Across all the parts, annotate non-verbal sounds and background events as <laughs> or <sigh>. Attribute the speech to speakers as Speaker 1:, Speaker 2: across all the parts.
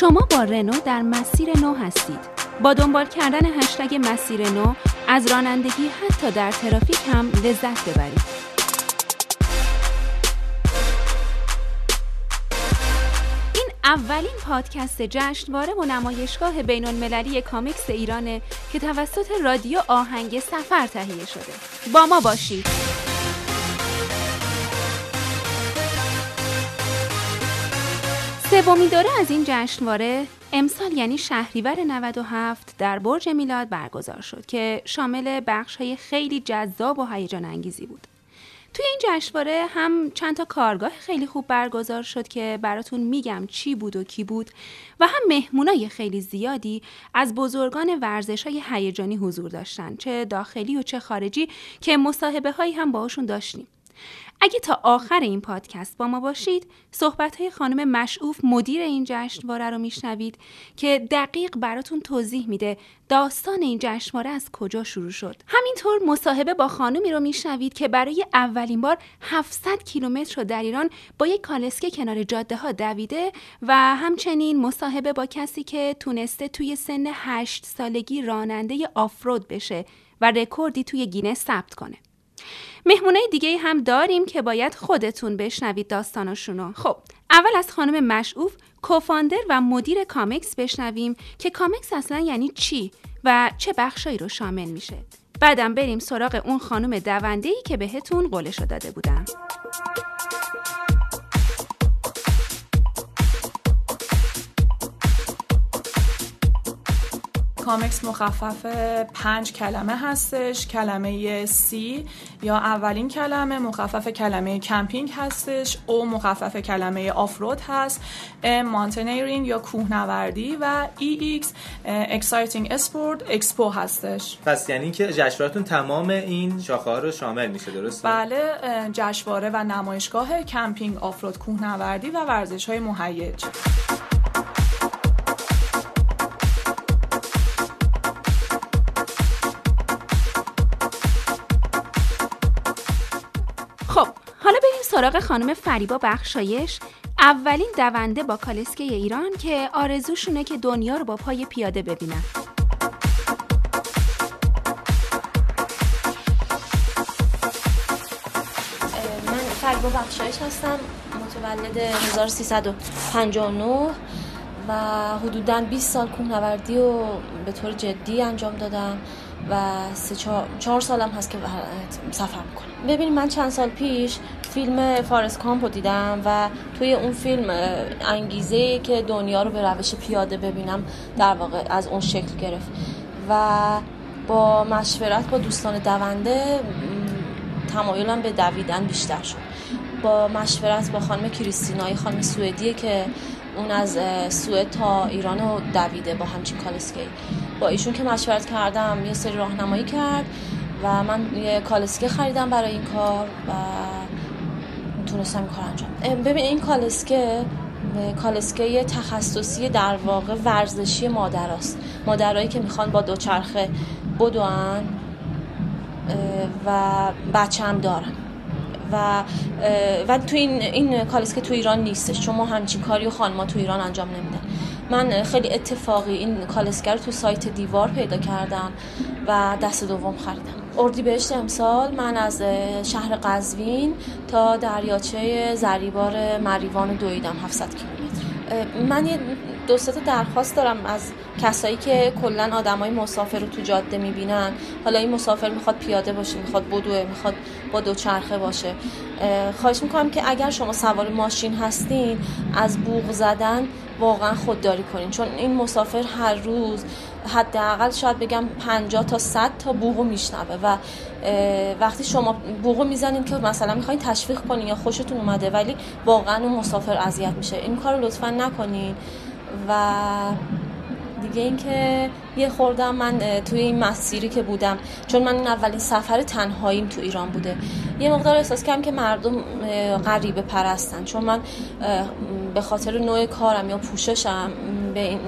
Speaker 1: شما با رنو در مسیر نو هستید. با دنبال کردن هشتگ مسیر نو از رانندگی حتی در ترافیک هم لذت ببرید. این اولین پادکست جشنواره و نمایشگاه بین المللی کامیکس ایرانه که توسط رادیو آهنگ سفر تهیه شده. با ما باشید. سومین دوره از این جشنواره امسال یعنی شهریور 97 در برج میلاد برگزار شد که شامل بخش های خیلی جذاب و هیجان انگیزی بود. توی این جشنواره هم چند تا کارگاه خیلی خوب برگزار شد که براتون میگم چی بود و کی بود و هم مهمونای خیلی زیادی از بزرگان ورزش های هیجانی حضور داشتن چه داخلی و چه خارجی که مصاحبه هایی هم باهاشون داشتیم. اگه تا آخر این پادکست با ما باشید صحبت های خانم مشعوف مدیر این جشنواره رو میشنوید که دقیق براتون توضیح میده داستان این جشنواره از کجا شروع شد. همینطور مصاحبه با خانمی رو میشنوید که برای اولین بار 700 کیلومتر رو در ایران با یک کالسکه کنار جاده ها دویده و همچنین مصاحبه با کسی که تونسته توی سن 8 سالگی راننده آفرود بشه و رکوردی توی گینس ثبت کنه. مهمونه دیگه هم داریم که باید خودتون بشنوید داستانشونو. خب اول از خانم مشعوف co-founder و مدیر کامکس بشنویم که کامکس اصلا یعنی چی و چه بخشایی رو شامل میشه. بعدم بریم سراغ اون خانم دونده ای که بهتون قولشو داده بودم.
Speaker 2: کامکس مخفف پنج کلمه هستش کلمه C یا اولین کلمه مخفف کلمه کمپینگ هستش O مخفف کلمه off-road هست M mountaineering یا کوهنوردی و EX exciting sport expo هستش.
Speaker 3: پس یعنی که جشنوارتون تمام این شاخه ها رو شامل میشه درسته؟
Speaker 2: بله جشنواره و نمایشگاه کمپینگ آفرود کوهنوردی و ورزش های مهیج.
Speaker 1: سراغ خانم فریبا بخشایش. اولین دونده با کالسکه ایران که آرزوشونه که دنیا رو با پای پیاده ببینن
Speaker 4: من فریبا بخشایش هستم متولد 1359 و حدودا 20 سال کوهنوردی و به طور جدی انجام دادم و سه چهار, سالم هست که سفر می‌کنم. ببینید من چند سال پیش فیلم فارس کامپو دیدم و توی اون فیلم انگیزه که دنیا رو به روش پیاده ببینم در واقع از اون شکل گرفت. و با مشورت با دوستان دونده تمایلم به دویدن بیشتر شد. با مشورت با خانم کریستینای خانم سوئدیه که اون از سوئد تا ایران رو دویده با همچین کالسکی با ایشون که مشورت کردم یه سری راهنمایی کرد و من یه کالسکه خریدم برای این کار و تونستم کار انجام ببین این کالسکه کالسکه تخصصی در واقع ورزشی مادراست. مادرایی که می‌خوان با دوچرخه بدوان و بچه هم دارن. و و تو این این کالسکه تو ایران نیستش چون ما همچین کاری و خانما تو ایران انجام نمیدن. من خیلی اتفاقی این کالسکه رو تو سایت دیوار پیدا کردم و دست دوم خریدم. اردی بهشت امسال من از شهر قزوین تا دریاچه زریبار مریوان دویدم 700 کیلومتر. من یه دو درخواست دارم از کسایی که کلا آدمای مسافر رو تو جاده می‌بینن. حالا این مسافر می‌خواد پیاده باشه می‌خواد بدوه می‌خواد با دوچرخه باشه. خواهش می‌کنم که اگر شما سوار ماشین هستین از بوغ زدن واقعا خودداری کنین. چون این مسافر هر روز حداقل شاید بگم 50 تا 100 تا بوغو میشنوه و وقتی شما بوغو می‌زنین که مثلا می‌خواین تشویق کنین یا خوشتون اومده ولی واقعا اون مسافر اذیت میشه. این کار لطفا نکنین. و دیگه اینکه یه خوردم من توی این مسیری که بودم. چون من اولین سفر تنهاییم تو ایران بوده. یه مقدار احساس کردم که مردم غریبه پرستن. چون من به خاطر نوع کارم یا پوششم به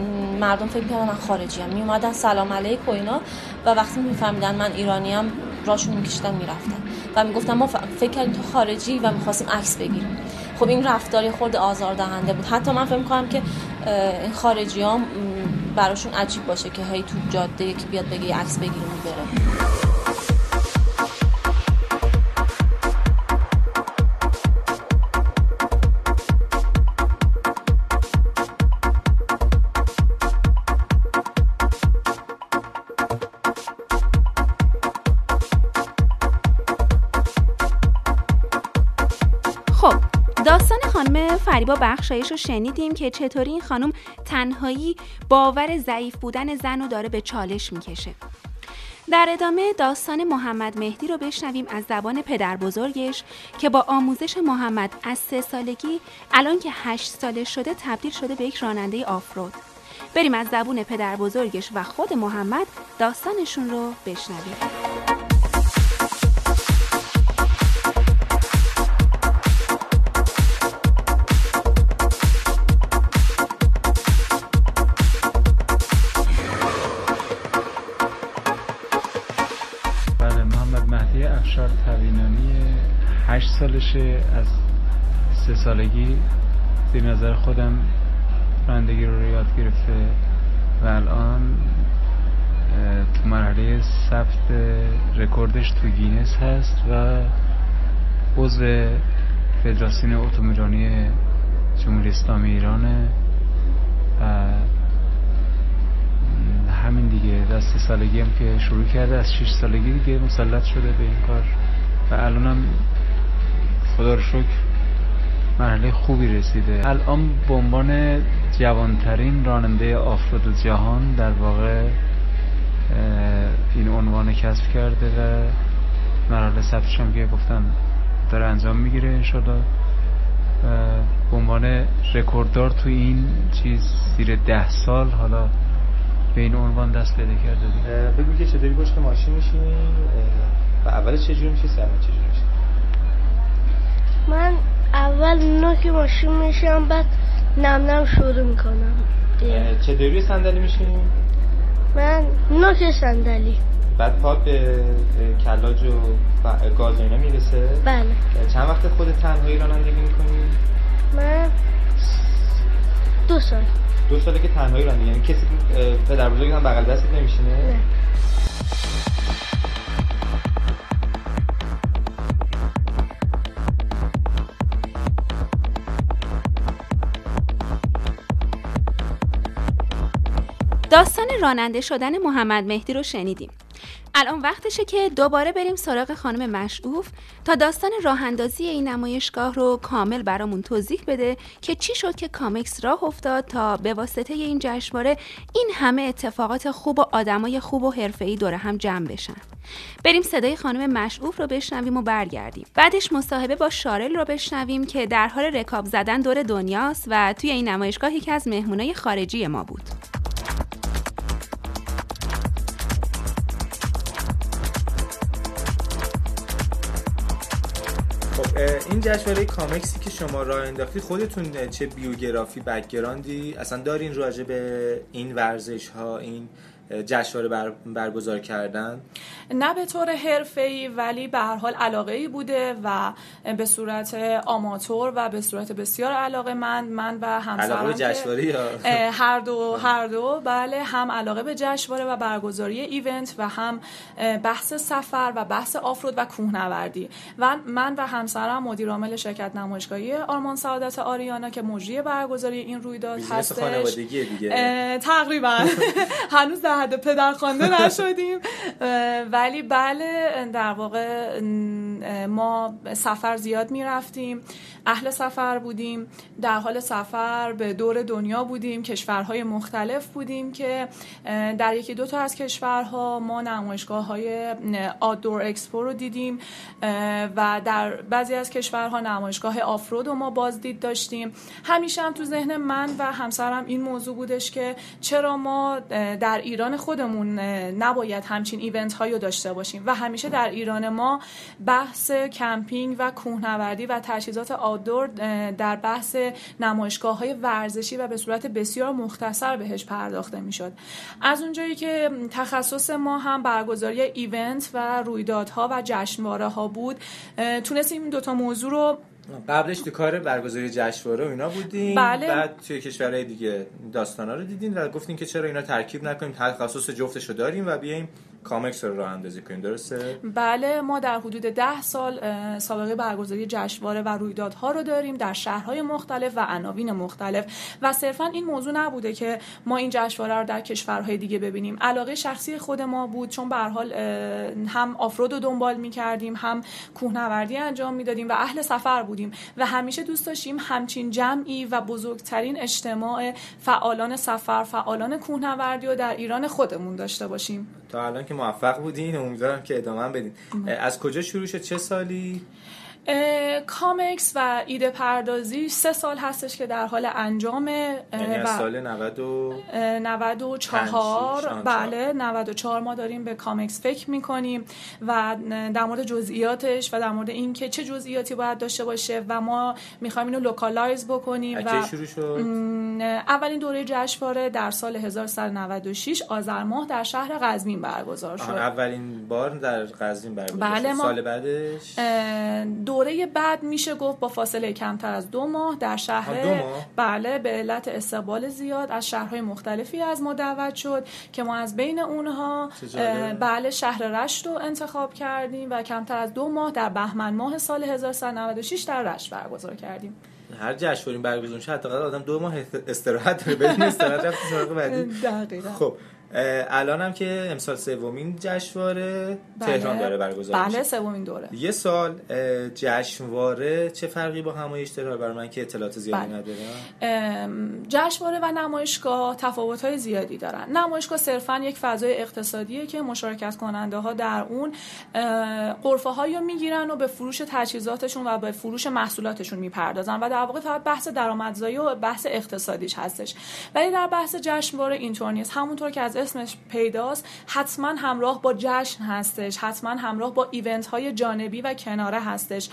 Speaker 4: مردم فکر کردن من خارجی هم می اومدن سلام علیک و اینا و وقتی میفهمیدن من ایرانی هم راشون میکشیدن می‌رفتن. و می‌گفتن ما فکر کردیم تو خارجی و می‌خواستیم عکس بگیریم. خب این رفتاری خورد آزار دهنده بود. حتی من فکر می‌کنم که این خارجی هم براشون عجیب باشه که هی تو جاده یکی بیاد بگه عکس بگیریم بره.
Speaker 1: فریبا بخشایش رو شنیدیم که چطوری این خانم تنهایی باور ضعیف بودن زن رو داره به چالش می‌کشه. در ادامه داستان محمد مهدی رو بشنویم از زبان پدر بزرگش که با آموزش محمد از سه سالگی الان که هشت ساله شده تبدیل شده به یک راننده آفرود. بریم از زبون پدر بزرگش و خود محمد داستانشون رو بشنویم.
Speaker 5: سالشه از سه سالگی زیر نظر خودم رانندگی رو یاد گرفته و الان تو مرحله ثبت رکوردش تو گینس هست و عضو فدراسیون اتومبیلانی جمهوری اسلامی ایرانه و همین دیگه. دست سالگی هم که شروع کرده از 6 سالگی دیگه مسلط شده به این کار. و الانم خدا رو شکر. مرحله خوبی رسیده. الان به عنوان جوانترین راننده آفرود جهان در واقع این عنوان کسب کرده و مرحله ثبتش هم که گفتم داره انجام می‌گیره انشالله به عنوان رکورددار تو این چیز زیر ده سال حالا به این عنوان دست پیدا کرده
Speaker 3: بگو که چطوری پشت ماشین میشین و اولش چجوری میشه سر چجوری
Speaker 6: من اول نوک ماشین میشم بعد نم نم شروع می‌کنم
Speaker 3: چه دوری صندلی میشین؟
Speaker 6: من نوک صندلی
Speaker 3: بعد پا به کلاج و گاز اینا می‌رسه؟
Speaker 6: بله
Speaker 3: چند وقت خود تنهایی رانندگی می‌کنی؟
Speaker 6: من دو سال
Speaker 3: دو ساله که تنهایی رانندگی یعنی کسی پدر بزرگی هم بغل دستت نمیشینه؟ نه
Speaker 1: راننده شدن محمد مهدی رو شنیدیم. الان وقتشه که دوباره بریم سراغ خانم مشعوف تا داستان راه اندازی این نمایشگاه رو کامل برامون توضیح بده که چی شد که کامکس راه افتاد تا به واسطه این جشنواره این همه اتفاقات خوب و آدمای خوب و حرفه‌ای دور هم جمع بشن. بریم صدای خانم مشعوف رو بشنویم و برگردیم. بعدش مصاحبه با شارل رو بشنویم که در حال رکاب زدن دور دنیاست و توی این نمایشگاه یکی از مهمونای خارجی ما بود.
Speaker 3: این جشنواره کامکسی که شما راه انداختی خودتون چه بیوگرافی بکگراندی؟ اصلا دارین راجع به این ورزش ها این جشنواره بر، برگزار کردن؟
Speaker 2: نه به طور حرفه‌ای ولی به هر حال علاقه ای بوده و به صورت آماتور و به صورت بسیار علاقه من من و همسرم
Speaker 3: جشنواره
Speaker 2: هر دو هر دو. بله هم علاقه به جشنواره و برگزاری ایونت و هم بحث سفر و بحث آفرود و کوهنوردی. و من و همسرم مدیر عامل شرکت نمایشگاهی آرمان سعادت آریانا که مجری برگزاری این رویداد هستش.
Speaker 3: دیگه.
Speaker 2: تقریبا. <laughs> هنوز در حد پدر خوانده <laughs> نشدیم. ولی بله در واقع ما سفر زیاد می‌رفتیم. اهل سفر بودیم. در حال سفر به دور دنیا بودیم. کشورهای مختلف بودیم که در یکی دو تا از کشورها ما نمایشگاه های outdoor expo رو دیدیم. و در بعضی از کشورها نمایشگاه آفرود رو ما بازدید داشتیم. همیشه هم تو ذهن من و همسرم این موضوع بودش که چرا ما در ایران خودمون نباید همچین event هایی رو داشته باشیم. و همیشه در ایران ما بحث کمپینگ و کوهنوردی و تجهیزات outdoor در بحث نمایشگاه های ورزشی و به صورت بسیار مختصر بهش پرداخته می‌شد. از اونجایی که تخصص ما هم برگزاری ایونت و رویدادها و جشنواره ها بود تونستیم این دوتا موضوع رو
Speaker 3: قبلش تو کار برگزاری جشنواره و اینا بودین
Speaker 2: بله.
Speaker 3: بعد توی کشورهای دیگه داستانا رو دیدین و گفتین که چرا اینا ترکیب نکنیم تخصص جفتش رو داریم و بیایم کامکس رو راه اندازی کنیم درسته؟
Speaker 2: بله ما در حدود ده سال سابقه برگزاری جشنواره و رویدادها رو داریم در شهرهای مختلف و عناوین مختلف و صرفا این موضوع نبوده که ما این جشنواره رو در کشورهای دیگه ببینیم. علاقه شخصی خود ما بود چون به حال هم آفرود رو دنبال می‌کردیم هم کوهنوردی انجام می‌دادیم و اهل سفر بودیم و همیشه دوست داشتیم همچین جمعی و بزرگترین اجتماع فعالان سفر فعالان کوهنوردی رو در ایران خودمون داشته باشیم.
Speaker 3: تا الان که موفق بودین. امیدوارم که ادامه بدین. از کجا شروع شد؟ چه سالی؟
Speaker 2: کامکس و ایده پردازی سه سال هستش که در حال انجامه
Speaker 3: یعنی از
Speaker 2: و
Speaker 3: سال 90 و
Speaker 2: اه، 94
Speaker 3: پنج، شیش، آن
Speaker 2: بله 94 ما داریم به کامکس فکر می‌کنیم و در مورد جزئیاتش و در مورد اینکه چه جزئیاتی باید داشته باشه و ما می‌خوایم اینو localize بکنیم و
Speaker 3: شروع شد؟
Speaker 2: اولین دوره جشنواره در سال 1396 آذر ماه در شهر قزوین برگزار شد.
Speaker 3: اولین بار در قزوین برگزار
Speaker 2: بله،
Speaker 3: شد. سال بعدش؟
Speaker 2: دوره بعد میشه گفت با فاصله کمتر از دو ماه در شهر
Speaker 3: ماه؟
Speaker 2: بله به علت استقبال زیاد از شهرهای مختلفی از ما دعوت شد که ما از بین اونها بله شهر رشت رو انتخاب کردیم و کمتر از دو ماه در بهمن ماه سال 1396 در رشت برگزار کردیم.
Speaker 3: هر جشنواره برگزار میشه حداقل آدم دو ماه استراحت داره بدون استراحت رفت سراغ بعدی. خب الان هم که امسال سومین جشنواره تهران داره برگزار
Speaker 2: بله سومین دوره.
Speaker 3: یه سال جشنواره چه فرقی با همایش داره برای من که اطلاعات زیادی
Speaker 2: بله.
Speaker 3: ندارم
Speaker 2: جشنواره و نمایشگاه تفاوت‌های زیادی دارن. نمایشگاه صرفا یک فضای اقتصادیه که مشارکت کننده ها در اون قرفه هایی رو می‌گیرن و به فروش تجهیزاتشون و به فروش محصولاتشون می‌پردازن و در واقع فقط بحث درآمدزایی و بحث اقتصادیش هستش. ولی در بحث جشنواره اینطور نیست. همونطور که از اسمش پیداست حتما همراه با جشن هستش حتما همراه با ایونت های جانبی و کناره هستش.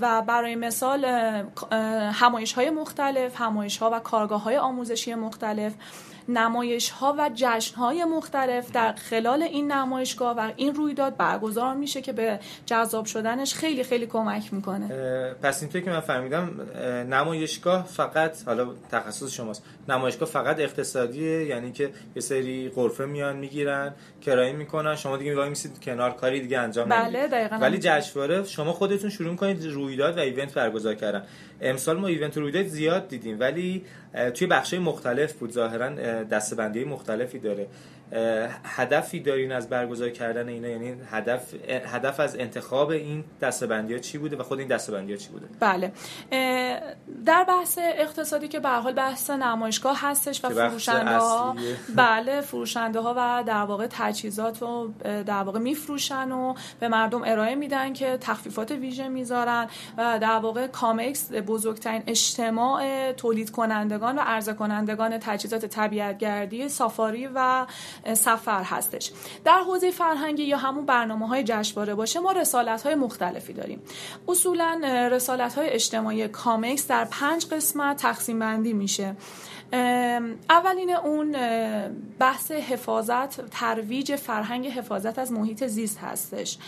Speaker 2: و برای مثال همایش های مختلف همایش ها و کارگاه های آموزشی مختلف نمایش ها و جشن های مختلف در خلال این نمایشگاه و این رویداد برگزار میشه که به جذاب شدنش خیلی خیلی کمک می‌کنه.
Speaker 3: پس اینطور که من فهمیدم اه، نمایشگاه فقط حالا تخصص شماست. نمایشگاه فقط اقتصادیه یعنی که یه سری غرفه میان می‌گیرن کرایه می‌کنن شما دیگه وای میسید کنار کاری دیگه انجام
Speaker 2: بله،. دقیقاً
Speaker 3: ولی. جشنواره شما خودتون شروع کنید رویداد و ایونت برگزار کردن امسال ما ایونت و رویداد زیاد دیدیم ولی توی بخشای مختلف بود ظاهرا دستبندی مختلفی داره هدفی دارین از برگزار کردن اینا؟ یعنی هدف هدف از انتخاب این دستبندی ها چی بوده و خود این دستبندی ها چی بوده؟
Speaker 2: بله. در بحث اقتصادی که به حال بحث نمایشگاه هستش و فروشنده ها. بله فروشنده ها و در واقع تجهیزات رو در واقع میفروشن و به مردم ارائه میدن که تخفیفات ویژه می‌ذارن و در واقع کامکس بزرگترین اجتماع تولید کنندگان و عرضه کنندگان تجهیزات طبیعتگردی سافاری و سفر هستش. در حوزه فرهنگی یا همون برنامه های جشنواره باشه ما رسالت های مختلفی داریم. اصولا رسالت های اجتماعی کامکس در پنج قسمت تقسیم بندی میشه. اولین اون بحث حفاظت ترویج فرهنگ حفاظت از محیط زیست هستش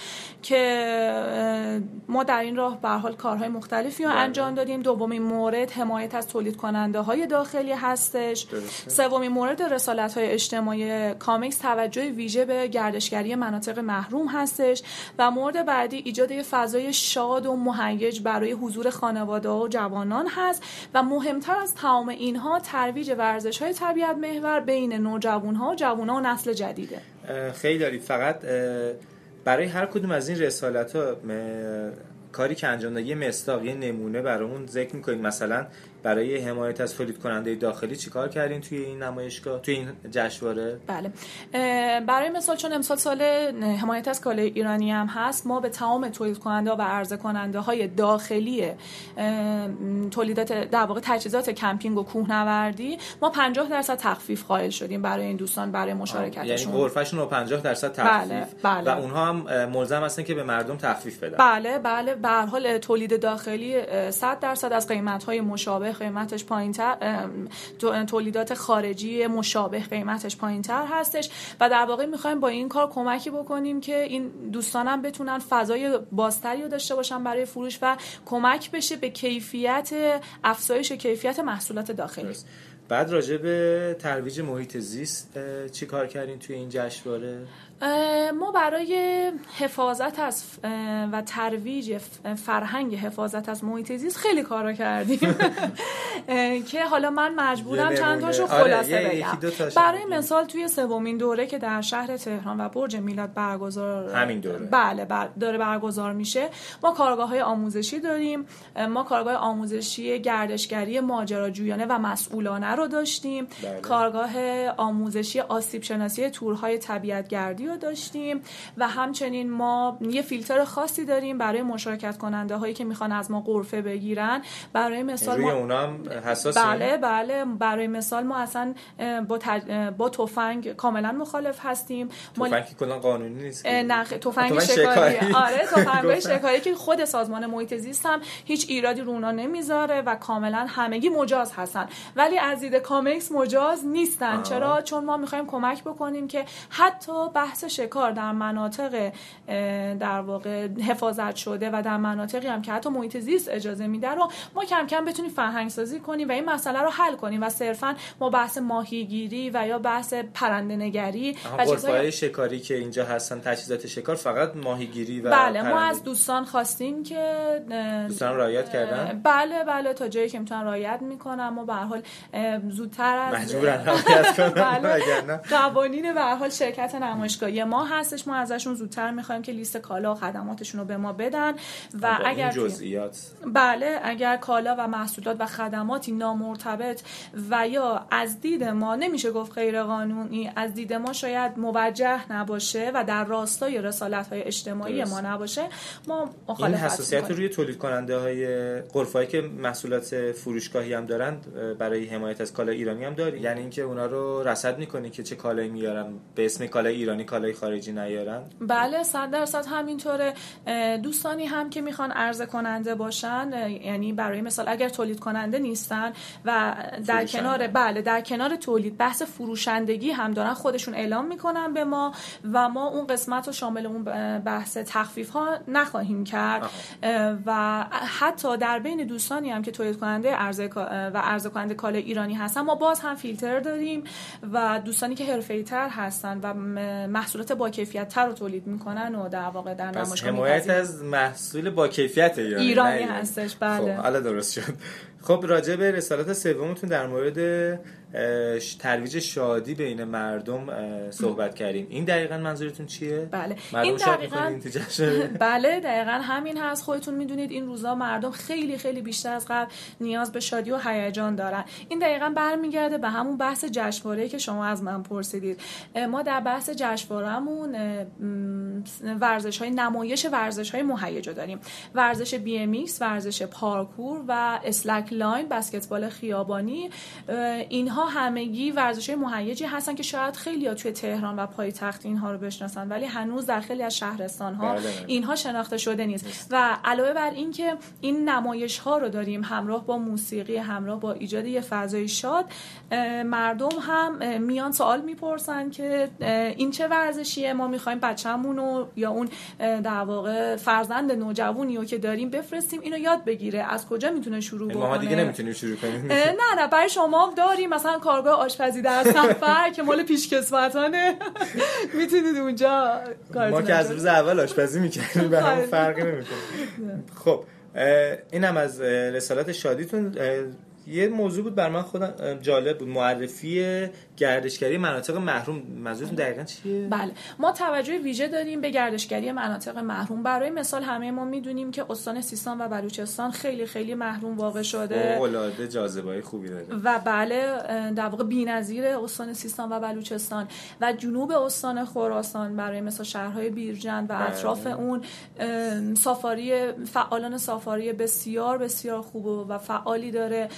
Speaker 2: که ما در این راه به حال کارهای مختلفی رو
Speaker 3: بله.
Speaker 2: انجام دادیم دومین مورد حمایت از تولید کننده های داخلی هستش. سومین مورد رسالت های اجتماعی کامکس توجه ویژه به گردشگری مناطق محروم هستش و مورد بعدی ایجاد یه فضای شاد و مهیج برای حضور خانواده و جوانان هست و مهمتر از تمام اینها ترویج ورزش های طبیعت محور بین نوجوان ها و جوان ها و نسل جدیده.
Speaker 3: خیلی دارید. فقط برای هر کدوم از این رسالت ها کاری که انجام داد یه مستاق یه نمونه برامون ذکر می‌کنید. مثلا برای حمایت از تولید کننده داخلی چیکار کردین توی این نمایشگاه؟ توی این جشنواره؟
Speaker 2: بله. برای مثال چون امسال سال حمایت از کالای ایرانی هم هست ما به تمام تولید کننده و عرضه کننده های داخلی تولیدات در واقع تجهیزات کمپینگ و کوهنوردی ما 50 درصد تخفیف قائل شدیم برای این دوستان برای
Speaker 3: یعنی
Speaker 2: مشارکتشون
Speaker 3: غرفهشون رو 50 درصد
Speaker 2: بله،
Speaker 3: تخفیف.
Speaker 2: بله.
Speaker 3: و اونها هم ملزم هستن که به مردم تخفیف بدن.
Speaker 2: بله بله. به هر حال تولید داخلی 100 درصد از قیمت های مشابه قیمتش پایینتر تولیدات خارجی مشابه قیمتش پایینتر هستش و در واقع می‌خوایم با این کار کمکی بکنیم که این دوستانم بتونن فضای بازتری رو داشته باشن برای فروش و کمک بشه به کیفیت افزایش کیفیت محصولات داخلی.
Speaker 3: بعد راجع به ترویج محیط زیست چی کار کردین توی این جشنواره؟
Speaker 2: ما برای حفاظت از و ترویج فرهنگ حفاظت از محیط زیست خیلی کارا کردیم. <laughs> که حالا من مجبورم چند تاشو آره، خلاصه بگم. برای مثال توی سومین دوره که در شهر تهران و برج میلاد برگزار
Speaker 3: همین دوره.
Speaker 2: بله داره برگزار میشه ما کارگاه های آموزشی داریم. ما کارگاه آموزشی گردشگری ماجراجویانه و مسئولانه رو داشتیم. بله. کارگاه آموزشی آسیب شناسی تورهای طبیعت گردی رو داشتیم و همچنین ما یه فیلتر خاصی داریم برای مشارکت کننده هایی که می‌خوان از ما قرفه بگیرن. برای مثال
Speaker 3: روی ما هم
Speaker 2: بله بله. برای مثال ما اصلا با, با تفنگ کاملا مخالف هستیم.
Speaker 3: تفنگ کلا قانونی نیست
Speaker 2: نه تفنگ شکاری. <laughs> آره تفنگ <laughs> شکاری که خود سازمان محیط زیست هم هیچ ایرادی رو اونا نمی‌ذاره و کاملا همگی مجاز هستن. ولی از دید کامکس مجاز نیستن. چرا؟ چون ما می‌خوایم کمک بکنیم که حتی بحث شکار در مناطق در واقع حفاظت شده و در مناطقی هم که حتی محیط زیست اجازه میده رو ما کم کم بتونیم فرهنگ سازی کنیم و این مسئله رو حل کنیم و صرفا ما بحث ماهیگیری و یا بحث پرنده نگری
Speaker 3: و چیزهای شکاری که اینجا هستن تجهیزات شکار فقط ماهیگیری و
Speaker 2: بله ما از دوستان خواستیم که
Speaker 3: دوستان رعایت کردن؟
Speaker 2: بله بله تا جایی که می‌تونن رعایت می‌کنن. ما به حال زودتر از <laughs> بله. قوانین به حال شرکت نمایشگاهی ما هستش. ما ازشون زودتر می‌خوایم که لیست کالا و خدماتشون رو به ما بدن. و اگر
Speaker 3: جزئیات.
Speaker 2: بله اگر کالا و محصولات و خدماتی نامرتبط و یا از دید ما نمیشه گفت غیر قانونی از دید ما شاید موجه نباشه و در راستای رسالت های اجتماعی ما نباشه ما مخالفت
Speaker 3: این حساسیت روی تولید کننده های قرفایی که محصولات فروشگاهی هم دارند برای حمایت از کالای ایرانی هم داری. یعنی اینکه اونا رو رصد می‌کنی که چه کالایی میارن؟ به اسم کالای ایرانی کالای خارجی نیارن؟
Speaker 2: بله صد درصد همینطوره. دوستانی هم که می‌خوان عرضه کننده باشن یعنی برای مثال اگر تولید کننده نیستن و در کنار بله در کنار تولید بحث فروشندگی هم دارن خودشون اعلام می‌کنن به ما و ما اون قسمت رو شامل اون بحث تخفیف ها نخواهیم کرد. و حتی در بین دوستانی هم که تولید کننده عرضه و عرضه کننده کالا ایرانی هستن. ما باز هم فیلتر داریم و دوستانی که حرفه‌ای تر هستن و محصولات با کیفیت تر رو تولید می‌کنن و در واقع در نمایشگاه
Speaker 3: حمایت از محصول با کیفیت ایرانی,
Speaker 2: ایرانی هستش بله.
Speaker 3: خب حالا درست شد. خب راجع به رسالت سومتون در مورد ترویج شادی بین مردم صحبت کردیم. این دقیقا منظورتون چیه؟
Speaker 2: بله. این دقیقا <laughs> بله دقیقا همین هست. خودتون می‌دونید این روزا مردم خیلی خیلی بیشتر از قبل نیاز به شادی و هیجان دارن. این دقیقا برمیگرده به همون بحث جشنواره که شما از من پرسیدید. ما در بحث جشنوارهمون ورزش های نمایش ورزش های مهیجا داریم. ورزش BMX ورزش پارکور و slackline بسکتبال خیابانی. اینها همگی ورزش های مهیجی هستن که شاید خیلی ها توی تهران و پایتخت اینها رو بشناسن ولی هنوز در خیلی از شهرستان ها بله. اینها شناخته شده نیست. و علاوه بر این که این نمایش ها رو داریم همراه با موسیقی همراه با ایجاد یه فضای شاد مردم هم میان سوال می‌پرسن که این چه ورزشیه؟ ما می‌خوایم بچه‌مون رو یا اون در واقع فرزند نوجوانی رو که داریم بفرستیم اینو یاد بگیره. از کجا می‌تونه شروع
Speaker 3: بکنه ما دیگه نمی‌تونیم شروع کنیم.
Speaker 2: نه نه برای شما داریم. مثلا کارگاه آشپزی در سفر که مال پیشکسوتانه. <laughs> می‌تونید اونجا
Speaker 3: ما که از روز اول آشپزی می‌کنیم به هم فرقی نمی‌کنه. خب اینم از رسالت شادیتون. یه موضوع بود بر من خودم جالب بود معرفی گردشگری مناطق محروم منظورتون دقیقا چیه؟
Speaker 2: بله. ما توجه ویژه داریم به گردشگری مناطق محروم. برای مثال همه ما می‌دونیم که استان سیستان و بلوچستان خیلی خیلی محروم واقع شده.
Speaker 3: العاده جاذبه خوبی داره.
Speaker 2: و بله در واقع بی‌نظیر استان سیستان و بلوچستان و جنوب استان خراسان برای مثال شهرهای بیرجند و اطراف بله. اون سافاری فعالان سافاری بسیار بسیار خوب و فعالی داره.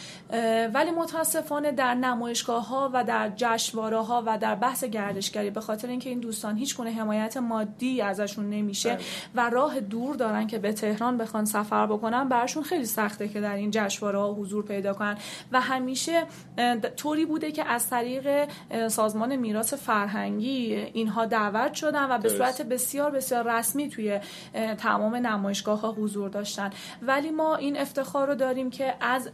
Speaker 2: ولی متاسفانه در نمایشگاه ها و در جشنواره ها و در بحث گردشگری به خاطر اینکه این دوستان هیچ گونه حمایت مادی ازشون نمیشه بله. و راه دور دارن که به تهران بخوان سفر بکنن براشون خیلی سخته که در این جشنواره ها حضور پیدا کنن. و همیشه طوری بوده که از طریق سازمان میراث فرهنگی اینها دعوت شدن و به صورت بسیار بسیار رسمی توی تمام نمایشگاه ها حضور داشتن. ولی ما این افتخار رو داریم که از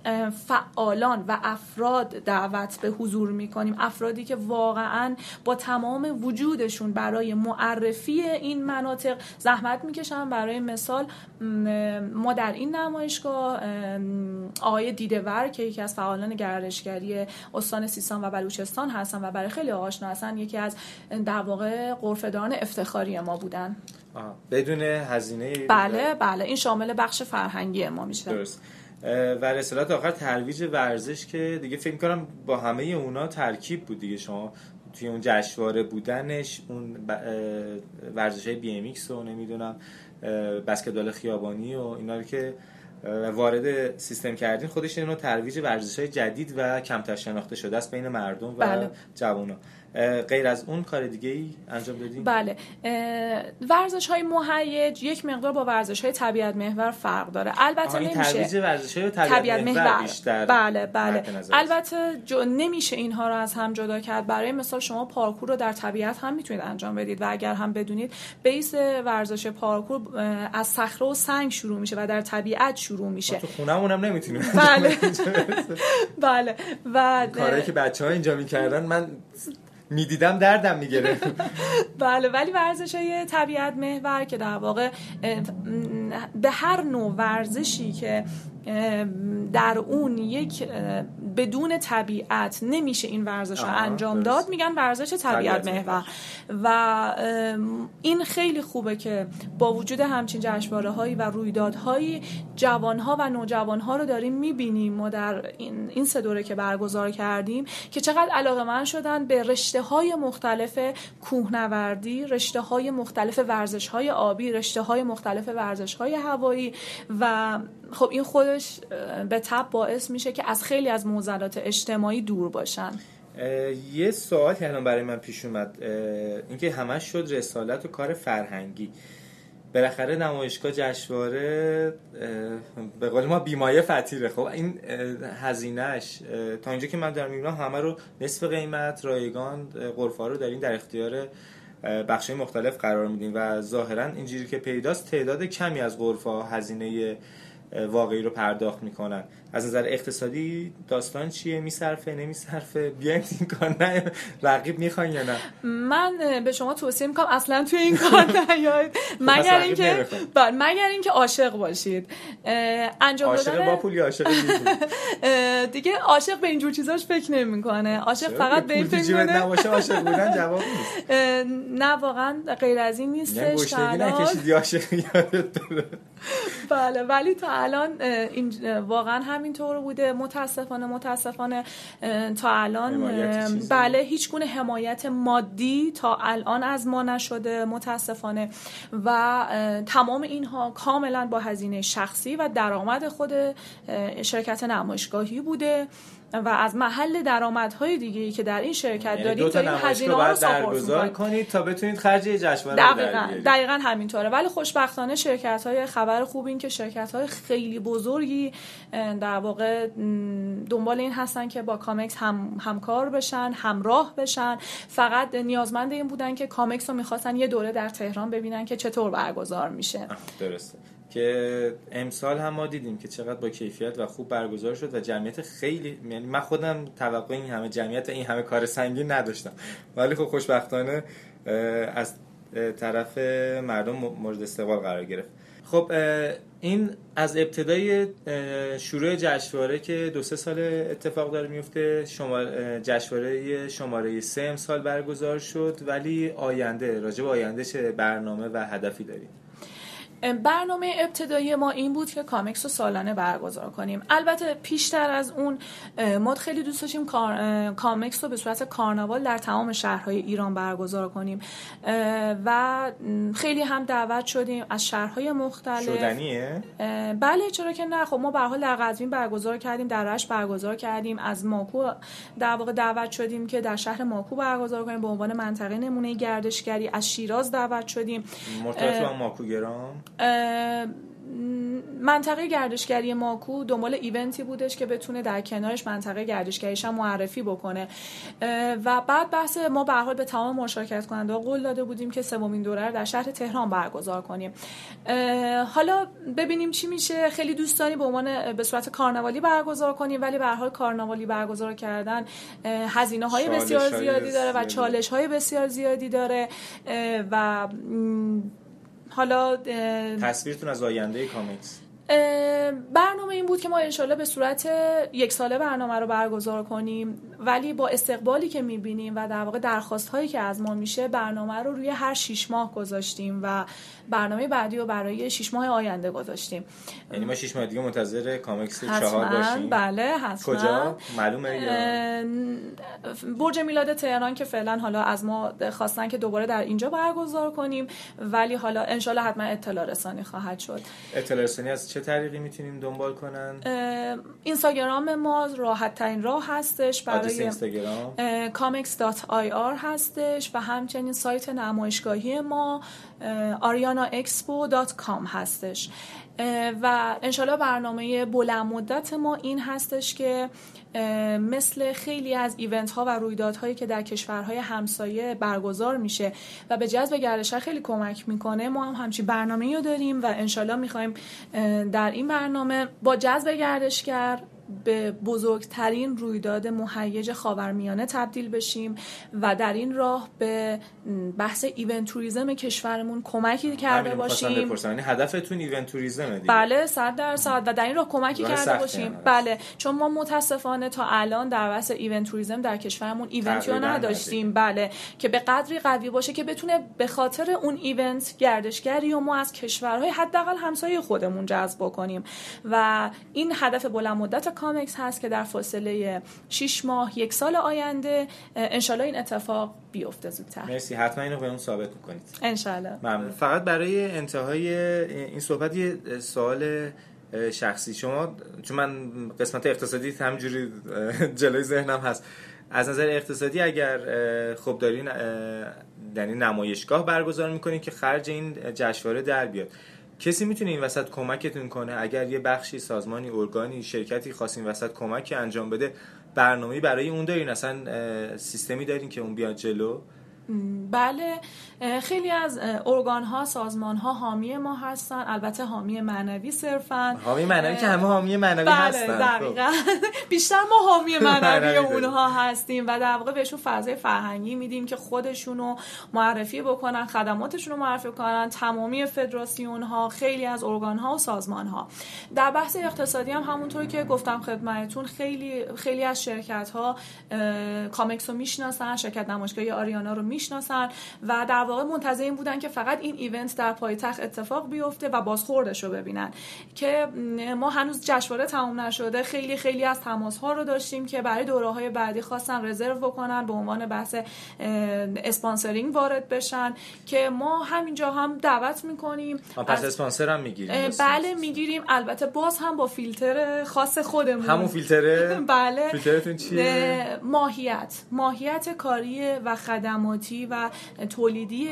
Speaker 2: فعالان و افراد دعوت به حضور می‌کنیم. افرادی که واقعا با تمام وجودشون برای معرفی این مناطق زحمت می‌کشن. برای مثال ما در این نمایشگاه آقای دیدور که یکی از فعالان گردشگری استان سیستان و بلوچستان هستن و برای خیلی آشنا هستن یکی از در واقع قرفداران افتخاری ما بودن.
Speaker 3: بدون هزینه
Speaker 2: بله بله. این شامل بخش فرهنگی ما میشه.
Speaker 3: درست. و رسالت آخر ترویج ورزش که دیگه فکر کنم با همه اونا ترکیب بود دیگه شما توی اون جشنواره بودنش اون ورزش های BMX و نمی‌دونم بسکتبال خیابانی و اینا رو که وارد سیستم کردین خودش اینو ترویج ورزش های جدید و کمتر شناخته شده است بین مردم و بله. جوونا غیر از اون کار دیگه ای انجام دادیم؟
Speaker 2: بله. ورزش های مهیج یک مقدار با ورزش های طبیعت محور فرق داره. البته نمیشه
Speaker 3: ورزش های طبیعت, محور, بیشتر
Speaker 2: بله بله. البته جو نمیشه اینها رو از هم جدا کرد. برای مثال شما پارکور رو در طبیعت هم می‌تونید انجام بدید و اگر هم بدونید بیس ورزش پارکور از صخره و سنگ شروع میشه و در طبیعت شروع میشه.
Speaker 3: تو خونمون هم نمی‌تونیم
Speaker 2: بله. <laughs> بله. و
Speaker 3: کاری که بچه ها اینجا می‌کردن من می‌دیدم دردم می‌گیره. <laughs>
Speaker 2: بله ولی ورزش های طبیعت محور که در واقع به هر نوع ورزشی که در اون یک بدون طبیعت نمیشه این ورزش رو انجام داد. میگن ورزش طبیعت محور و این خیلی خوبه که با وجود همچین جشنواره هایی و رویدادهایی جوان ها و نوجوان ها رو داریم می‌بینیم. ما در این این سه دوره که برگزار کردیم که چقدر علاقه من شدن به رشته های مختلف کوهنوردی رشته های مختلف ورزش های آبی رشته های مختلف ورزش های هوایی و خب این خودش به تب باعث میشه که از خیلی از موزلات اجتماعی دور باشن.
Speaker 3: یه سوال که الان برای من پیش اومد اینکه همش شد رسالت و کار فرهنگی. بالاخره نمایشگاه جشنواره به قول ما بیمایه فتیره خب این هزینهش تا اینجا که من دارم می‌بینم همه رو نصف قیمت رایگان قرفا رو دارین در اختیار بخش مختلف قرار میدین و ظاهرا اینجوری که پیداست تعداد کمی از قرفا هزینه واقعی رو پرداخت می‌کنن. از نظر اقتصادی داستان چیه؟ میصرفه؟ نمیصرفه؟ بیاین این کار نه. رقیب می‌خوان یا نه؟
Speaker 2: من به شما توصیه می‌کنم اصلا توی این کار <laughs> نیاید. خب، مگر اینکه بله مگر اینکه عاشق باشید. انجام
Speaker 3: عاشق با <laughs> پول. یا عاشق
Speaker 2: دیگه عاشق به اینجور چیزاش فکر نمی‌کنه. عاشق فقط به این فکر
Speaker 3: می‌کنه. نباشه عاشق بودن <laughs> جواب نیست.
Speaker 2: نه واقعا غیر از این نیستش. بله ولی تا الان این واقعا همینطور بوده. متاسفانه متاسفانه تا الان بله هیچ گونه حمایت مادی تا الان از ما نشده. متاسفانه. و تمام اینها کاملا با هزینه شخصی و درآمد خود شرکت نمایشگاهی بوده. و از محل درآمدهای دیگه که در این شرکت یعنی دارید تا این هزینه ها رو
Speaker 3: برگزار کنید تا بتونید خرج جشنواره
Speaker 2: دقیقاً دقیقاً همینطوره. ولی خوشبختانه شرکت های خبر خوب این که شرکت های خیلی بزرگی در واقع دنبال این هستن که با کامکس هم همکار بشن همراه بشن. فقط نیازمند این بودن که کامکس رو می‌خواستن یه دوره در تهران ببینن که چطور برگزار میشه.
Speaker 3: درسته. که امسال هم ما دیدیم که چقدر با کیفیت و خوب برگزار شد و جمعیت خیلی یعنی من خودم توقع این همه جمعیت این همه کار سنگین نداشتم. ولی خب خوشبختانه از طرف مردم مورد استقبال قرار گرفت. خب این از ابتدای شروع جشنواره که دو سه سال اتفاق داره میفته جشنواره شماره سه امسال برگزار شد ولی آینده راجب آینده چه برنامه و هدفی داریم؟
Speaker 2: برنامه ابتدایی ما این بود که کامکس رو سالانه برگزار کنیم. البته پیشتر از اون ما خیلی دوست داشتیم کامکس رو به صورت کارناوال در تمام شهرهای ایران برگزار کنیم. و خیلی هم دعوت شدیم از شهرهای مختلف.
Speaker 3: شدنیه؟
Speaker 2: بله چرا که نه. خب ما به حال در قزوین برگزار کردیم در رشت برگزار کردیم. از ماکو در واقع دعوت شدیم که در شهر ماکو برگزار کنیم. به عنوان منطقه نمونه گردشگری از شیراز دعوت شدیم.
Speaker 3: مرتبط با ماکو گرام
Speaker 2: منطقه گردشگری ماکو دنبال ایونتی بودش که بتونه در کنارش منطقه گردشگریش هم معرفی بکنه. و بعد بحث ما به حال به تمام مشارکت کننده قول داده بودیم که سومین دوره رو در شهر تهران برگزار کنیم. حالا ببینیم چی میشه. خیلی دوست داریم به عنوان به صورت کارناوالی برگزار کنیم ولی به حال کارناوالی برگزار کردن هزینه های بسیار زیادی داره و چالش های بسیار زیادی داره. و حالا
Speaker 3: تصویرتون از آینده کامیکس
Speaker 2: برنامه این بود که ما انشالله به صورت یک ساله برنامه رو برگزار کنیم. ولی با استقبالی که می‌بینیم و در واقع درخواست هایی که از ما میشه برنامه رو روی هر شیش ماه گذاشتیم و برنامه بعدی رو برای شیش ماه آینده گذاشتیم.
Speaker 3: یعنی ما شیش ماه دیگه منتظر کامکس چهار باشیم.
Speaker 2: بله حتما.
Speaker 3: کجا؟ معلومه
Speaker 2: برج میلاد تهران که فعلا حالا از ما خواستن که دوباره در اینجا برگزار کنیم. ولی حالا انشالله حتما اطلاع رسانی خواهد شد.
Speaker 3: اطلاع رسانی از چه طریقی می‌تونیم دنبال کنن؟
Speaker 2: اینستاگرام ما راحت ترین راه هستش برای
Speaker 3: اینستاگرام؟
Speaker 2: comics.ir هستش و همچنین سایت نمایشگاهی ما arianaexpo.com هستش. و انشالله برنامه بلند مدت ما این هستش که مثل خیلی از ایونت ها و رویدادهایی که در کشورهای همسایه برگزار میشه و به جذب گردشگر خیلی کمک می‌کنه ما هم همچین برنامه رو داریم و انشالله می‌خوایم در این برنامه با جذب گردشگر به بزرگترین رویداد مهیج خاورمیانه تبدیل بشیم و در این راه به بحث ایونت توریزم کشورمون کمکی کرده باشیم.
Speaker 3: یعنی هدفتون ایونت توریزمه
Speaker 2: بله صد درصد و در این راه کمکی کرده باشیم. بله چون ما متاسفانه تا الان در بحث ایونت توریزم در کشورمون ایونتی رو نداشتیم. بله که به قدری قوی باشه که بتونه به خاطر اون ایونت گردشگری و ما از کشورهای حداقل همسایه خودمون جذب کنیم و این هدف بلند مدت کامکس هست که در فاصله 6 ماه یک سال آینده انشالله این اتفاق بیفته زودتر.
Speaker 3: مرسی. حتما اینو به اون ثابت می‌کنید.
Speaker 2: انشالله
Speaker 3: ممنون. فقط برای انتهای این صحبت یه سوال شخصی. شما چون من قسمت اقتصادی همجوری جلوی ذهنم هست. از نظر اقتصادی اگر خب دارین یعنی نمایشگاه برگزار می‌کنین که خرج این جشنواره در بیاد. کسی می‌تونه این وسط کمکتون کنه؟ اگر یه بخشی سازمانی ارگانی شرکتی خواستین وسط کمکی انجام بده برنامه‌ای برای اون دارین؟ اصلا سیستمی دارین که اون بیاد جلو؟
Speaker 2: بله خیلی از ارگان ها سازمان ها حامی ما هستن. البته حامی معنوی صرفا.
Speaker 3: حامی معنوی که همه حامی معنوی
Speaker 2: بله
Speaker 3: هستن.
Speaker 2: دقیقا. <laughs> بیشتر ما حامی <laughs> معنوی اونها هستیم و در واقع بهشون فضای فرهنگی میدیم که خودشونو معرفی بکنن خدماتشون رو معرفی کنن تمامی فدراسیون ها خیلی از ارگان ها و سازمان ها در بحث اقتصادی هم همونطوری که گفتم خدمتتون خیلی خیلی از شرکت ها کامکس رو می‌شناسن شرکت نمایشگاهی آریانا رو می‌شناسن و در واقع منتظر این بودن که فقط این event در پایتخت اتفاق بیفته و بازخوردش رو ببینن. که ما هنوز جشنواره تمام نشده. خیلی خیلی از تماس ها رو داشتیم که برای دوره های بعدی خواستن رزرو بکنن به عنوان بحث sponsoring وارد بشن. که ما همینجا هم دعوت می‌کنیم.
Speaker 3: پس اسپانسر هم می‌گیریم.
Speaker 2: بله می‌گیریم. البته باز هم با فیلتر خاص خودمون.
Speaker 3: همون فیلتره <laughs>
Speaker 2: بله.
Speaker 3: فیلترتون چیه؟
Speaker 2: ماهیت. ماهیت کاری و خدماتی. و تولیدی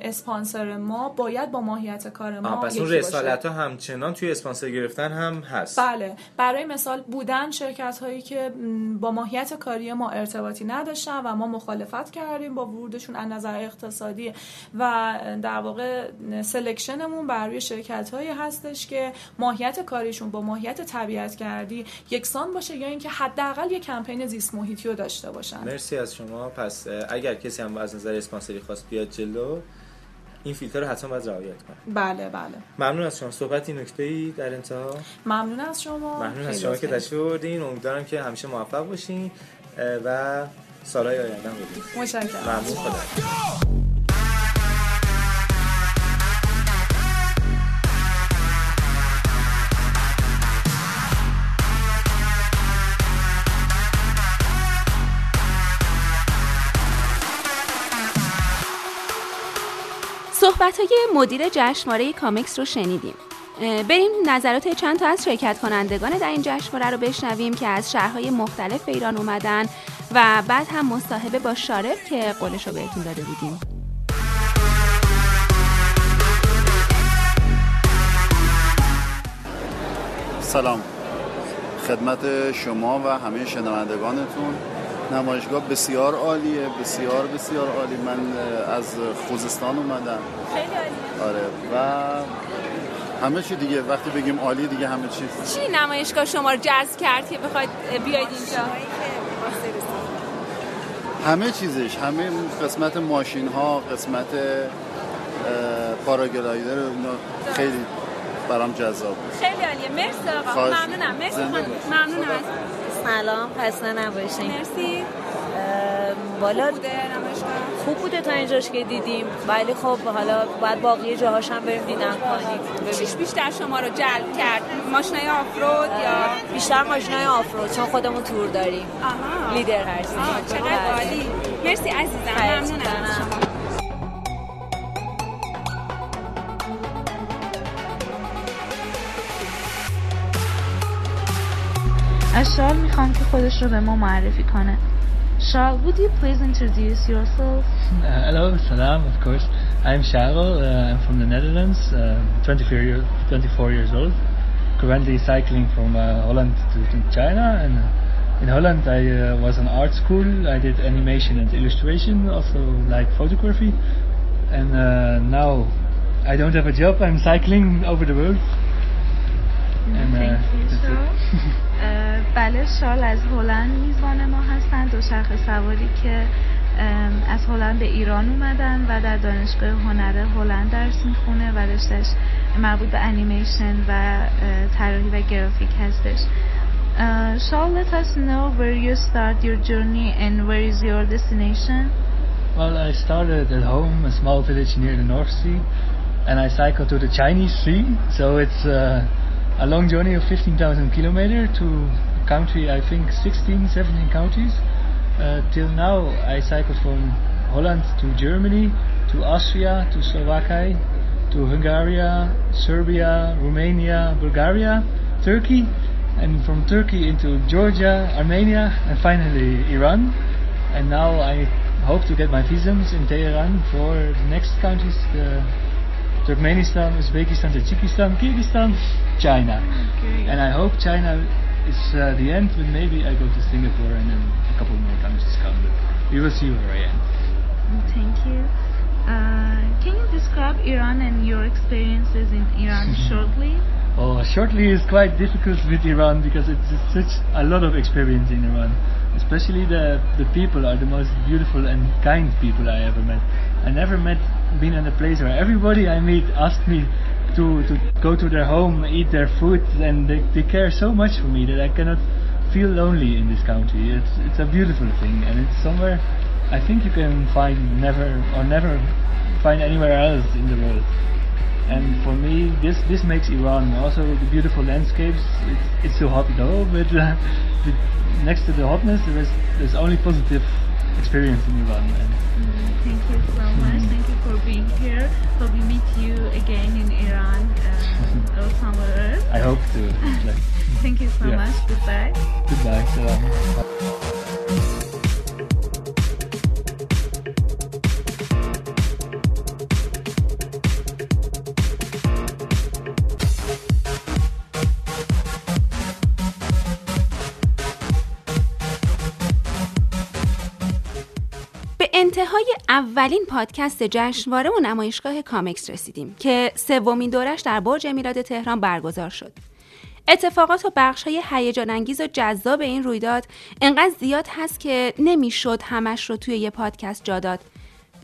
Speaker 2: اسپانسر ما باید با ماهیت کار ما
Speaker 3: پس اون رسالت ها همچنان توی اسپانسر گرفتن هم هست.
Speaker 2: بله. برای مثال بودن شرکت هایی که با ماهیت کاری ما ارتباطی نداشتن و ما مخالفت کردیم با ورودشون از نظر اقتصادی و در واقع selection مون بر روی شرکت هایی هستش که ماهیت کاریشون با ماهیت طبیعت کردی یکسان باشه یا اینکه حداقل یک کمپین زیست محیطی رو داشته باشن.
Speaker 3: مرسی از شما. پس اگر کسی هم از نظر اسپانسری خواست بیاد جلو این فیلتر رو حتما باید رعایت کنه.
Speaker 2: بله بله.
Speaker 3: ممنون از شما. صحبتی نکته ای در انتها؟
Speaker 2: ممنون از شما.
Speaker 3: ممنون از شما که تشریف آوردین امیدوارم که همیشه موفق باشین و سالهای آینده هم ببینید
Speaker 2: متشکرم.
Speaker 3: ممنون. خدا
Speaker 1: صحبت های مدیر جشنواره کامکس رو شنیدیم. بریم نظرات چند تا از شرکت کنندگان در این جشنواره رو بشنویم که از شهرهای مختلف ایران اومدن و بعد هم مصاحبه با شارف که قولش رو بهتون داده بودیم.
Speaker 7: سلام. خدمت شما و همه شنوندگانتون. نمایشگاه بسیار عالیه بسیار بسیار عالی. من از خوزستان اومدم.
Speaker 1: خیلی عالیه.
Speaker 7: آره. و همه چی دیگه. وقتی بگیم عالی دیگه همه چی.
Speaker 1: چی نمایشگاه شما رو جذب کرد که بخواید بیاید اینجا؟
Speaker 7: همه چیزش. همه قسمت ماشین ها قسمت پاراگلایدر خیلی برام جذاب
Speaker 1: خیلی عالیه. مرسی آقا. ممنونم. مرسی ممنونم
Speaker 8: سلام خسته نباشین.
Speaker 1: مرسی.
Speaker 8: بالا
Speaker 1: خوب بوده نمایشگاه؟
Speaker 8: خوب بوده تا اینجاش که دیدیم. ولی خب حالا باید باقی جاهاش هم بریم دیدن کنیم.
Speaker 1: چیش بیشتر شما رو جلب کرد. ماشینای آفرود یا
Speaker 8: بیشتر ماشینای آفرود چون خودمون تور داریم.
Speaker 1: آها.
Speaker 8: لیدر هستیم.
Speaker 1: چقدر عالی. مرسی عزیزم ممنونم. از شما
Speaker 9: از شال میخوام که خودش رو به ما معرفی کنه Charles, would you please introduce yourself?
Speaker 10: Uh, hello, salam, of course. I'm Charles, uh, I'm from the Netherlands, uh, 24, year, 24 years old. Currently cycling from uh, Holland to, to China. And uh, in Holland, I uh, was an art school. I did animation and illustration, also like photography. And uh, now I don't have a job, I'm cycling over the world.
Speaker 9: شال از هلند میزبان ما هستند دو شرخ سواری که از هلند به ایران اومدن و در دانشگاه هنر هلند درس می‌خونه و رشتش مربوط به انیمیشن و طراحی و گرافیک هستش Uh, shall let us know where you start your journey and where is your destination?
Speaker 10: Well, I started at home, a small village near the North Sea, and I cycled to the Chinese Sea. So it's uh, a long journey of 15,000 kilometers to country, I think 16, 17 countries. Uh, till now, I cycled from Holland to Germany, to Austria, to Slovakia, to Hungary, Serbia, Romania, Bulgaria, Turkey, and from Turkey into Georgia, Armenia, and finally Iran. And now I hope to get my visums in Tehran for the next countries, the Turkmenistan, Uzbekistan, Tajikistan, Kyrgyzstan, China. Okay. And I hope China it's uh, the end, but maybe I go to Singapore and then a couple more times to come. But we will see where I am.
Speaker 9: Thank you. Uh, can you describe Iran and your experiences in Iran <laughs> shortly?
Speaker 10: Oh, shortly is quite difficult with Iran because it's such a lot of experience in Iran. Especially the the people are the most beautiful and kind people I ever met. I never met been in a place where everybody I meet asked me to, to go to their home, eat their food, and they, they care so much for me that I cannot feel lonely in this country. It's it's a beautiful thing, and it's somewhere I think you can find never or never find anywhere else in the world. And for me, this this makes Iran also the beautiful landscapes. It's, it's so hot though, <laughs> but uh, the, next to the hotness, there's there's only positive experience in Iran. And
Speaker 9: mm, thank you so much. Thank you for being here. Hope we meet you again in Iran uh, or somewhere else.
Speaker 10: I hope to. <laughs>
Speaker 9: thank you so yeah. much. Goodbye.
Speaker 10: Goodbye. Salam.
Speaker 1: انتهای اولین پادکست جشنواره و نمایشگاه کامکس رسیدیم که سومین دورش در برج امیراد تهران برگزار شد. اتفاقات و بخش های هیجان انگیز و جذاب این رویداد انقدر زیاد هست که نمی‌شد همش رو توی یه پادکست جا داد.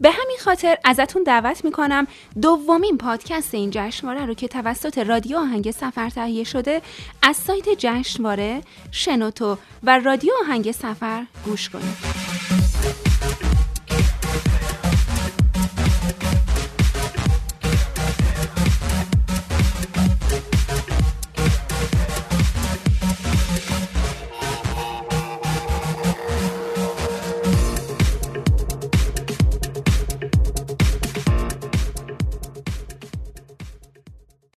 Speaker 1: به همین خاطر ازتون دعوت می‌کنم دومین پادکست این جشنواره رو که توسط رادیو آهنگ سفر تهیه شده از سایت جشنواره، شنوتو و رادیو آهنگ سفر گوش کنید.